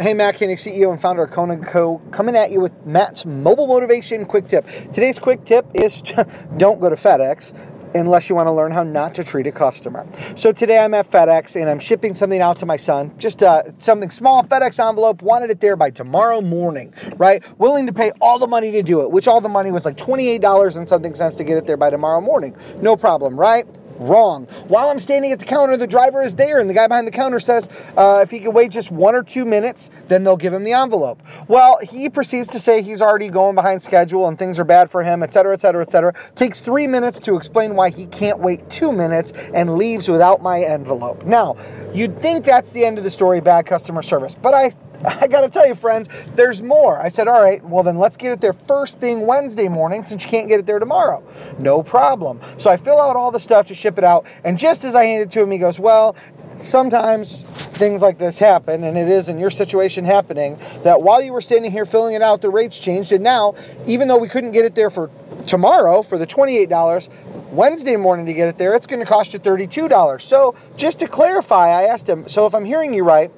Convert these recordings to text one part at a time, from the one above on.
Hey, Matt Koenig, CEO and founder of Kona Co., coming at you with Matt's mobile motivation quick tip. Today's quick tip is don't go to FedEx unless you want to learn how not to treat a customer. So today I'm at FedEx and I'm shipping something out to my son, just uh, something small, FedEx envelope, wanted it there by tomorrow morning, right? Willing to pay all the money to do it, which all the money was like $28 and something cents to get it there by tomorrow morning. No problem, right? Wrong. While I'm standing at the counter, the driver is there, and the guy behind the counter says uh, if he can wait just one or two minutes, then they'll give him the envelope. Well, he proceeds to say he's already going behind schedule and things are bad for him, et cetera, et cetera, et cetera. Takes three minutes to explain why he can't wait two minutes and leaves without my envelope. Now, you'd think that's the end of the story, bad customer service, but I I gotta tell you, friends, there's more. I said, all right, well, then let's get it there first thing Wednesday morning since you can't get it there tomorrow. No problem. So I fill out all the stuff to ship it out, and just as I hand it to him, he goes, well, sometimes things like this happen, and it is in your situation happening that while you were standing here filling it out, the rates changed, and now, even though we couldn't get it there for tomorrow for the $28, Wednesday morning to get it there, it's going to cost you $32. So, just to clarify, I asked him, so if I'm hearing you right,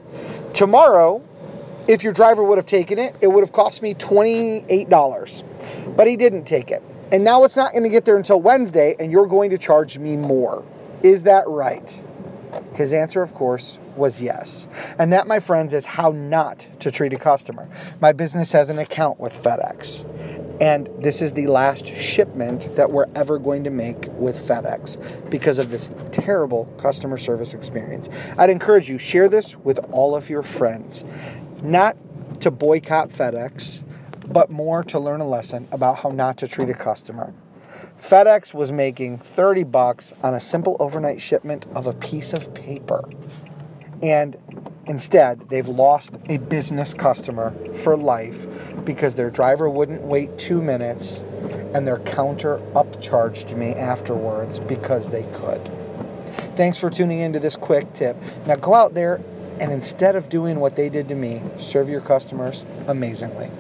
tomorrow if your driver would have taken it, it would have cost me $28. But he didn't take it. And now it's not going to get there until Wednesday, and you're going to charge me more. Is that right? His answer, of course, was yes. And that, my friends, is how not to treat a customer. My business has an account with FedEx. And this is the last shipment that we're ever going to make with FedEx because of this terrible customer service experience. I'd encourage you share this with all of your friends not to boycott FedEx, but more to learn a lesson about how not to treat a customer. FedEx was making 30 bucks on a simple overnight shipment of a piece of paper. And instead, they've lost a business customer for life because their driver wouldn't wait two minutes and their counter upcharged me afterwards because they could. Thanks for tuning into this quick tip. Now go out there and instead of doing what they did to me, serve your customers amazingly.